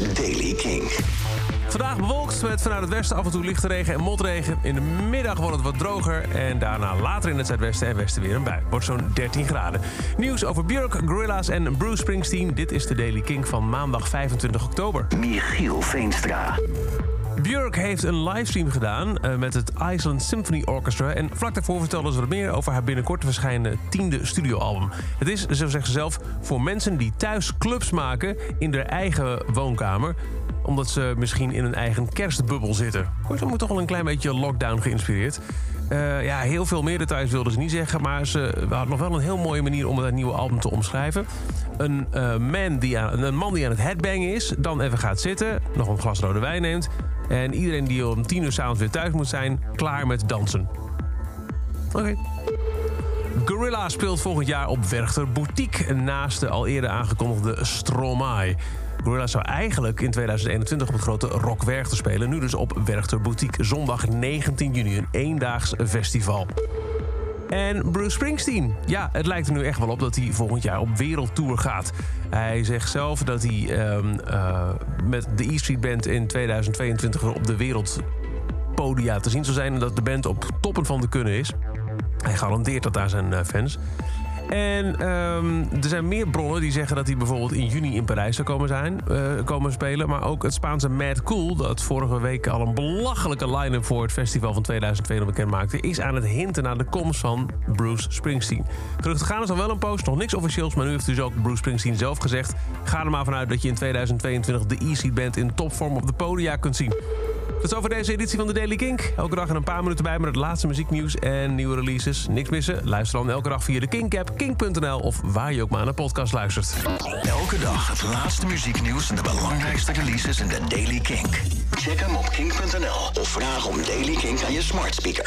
is Daily King. Vandaag bewolkt met vanuit het westen af en toe lichte regen en motregen. In de middag wordt het wat droger en daarna later in het zuidwesten en westen weer een bui. Wordt zo'n 13 graden. Nieuws over Björk, Gorilla's en Bruce Springsteen. Dit is de Daily King van maandag 25 oktober. Michiel Veenstra. Björk heeft een livestream gedaan eh, met het Iceland Symphony Orchestra. En vlak daarvoor vertelde ze wat meer over haar binnenkort te tiende studioalbum. Het is, zo zegt ze zelf, voor mensen die thuis clubs maken in hun eigen woonkamer omdat ze misschien in een eigen kerstbubbel zitten. Me toch wel een klein beetje lockdown geïnspireerd. Uh, ja, heel veel meer details wilden ze niet zeggen, maar ze hadden nog wel een heel mooie manier om het nieuwe album te omschrijven. Een, uh, man die aan, een man die aan het headbangen is, dan even gaat zitten, nog een glas rode wijn neemt. En iedereen die om tien uur s'avonds weer thuis moet zijn, klaar met dansen. Oké. Gorilla speelt volgend jaar op Werchter Boutique naast de al eerder aangekondigde Stromae. Gorilla zou eigenlijk in 2021 op het grote Rock Werchter spelen. Nu dus op Werchter Boutique. Zondag 19 juni, een eendaags festival. En Bruce Springsteen. Ja, het lijkt er nu echt wel op dat hij volgend jaar op wereldtour gaat. Hij zegt zelf dat hij um, uh, met de E Street Band in 2022 weer op de wereldpodia te zien zal zijn. En dat de band op toppen van de kunnen is. Hij garandeert dat daar zijn uh, fans. En um, er zijn meer bronnen die zeggen dat hij bijvoorbeeld in juni in Parijs zou komen, zijn, uh, komen spelen. Maar ook het Spaanse Mad Cool, dat vorige week al een belachelijke line-up voor het festival van 2022 bekend maakte, is aan het hinten naar de komst van Bruce Springsteen. Geruchten gaan is al wel een post, nog niks officieels, maar nu heeft dus ook Bruce Springsteen zelf gezegd. Ga er maar vanuit dat je in 2022 de Easy Band in topvorm op de podia kunt zien. Tot over deze editie van de Daily Kink. Elke dag een paar minuten bij met het laatste muzieknieuws en nieuwe releases. Niks missen? Luister dan elke dag via de Kink-app, kink.nl of waar je ook maar naar de podcast luistert. Elke dag het laatste muzieknieuws en de belangrijkste releases in de Daily Kink. Check hem op kink.nl of vraag om Daily Kink aan je smart speaker.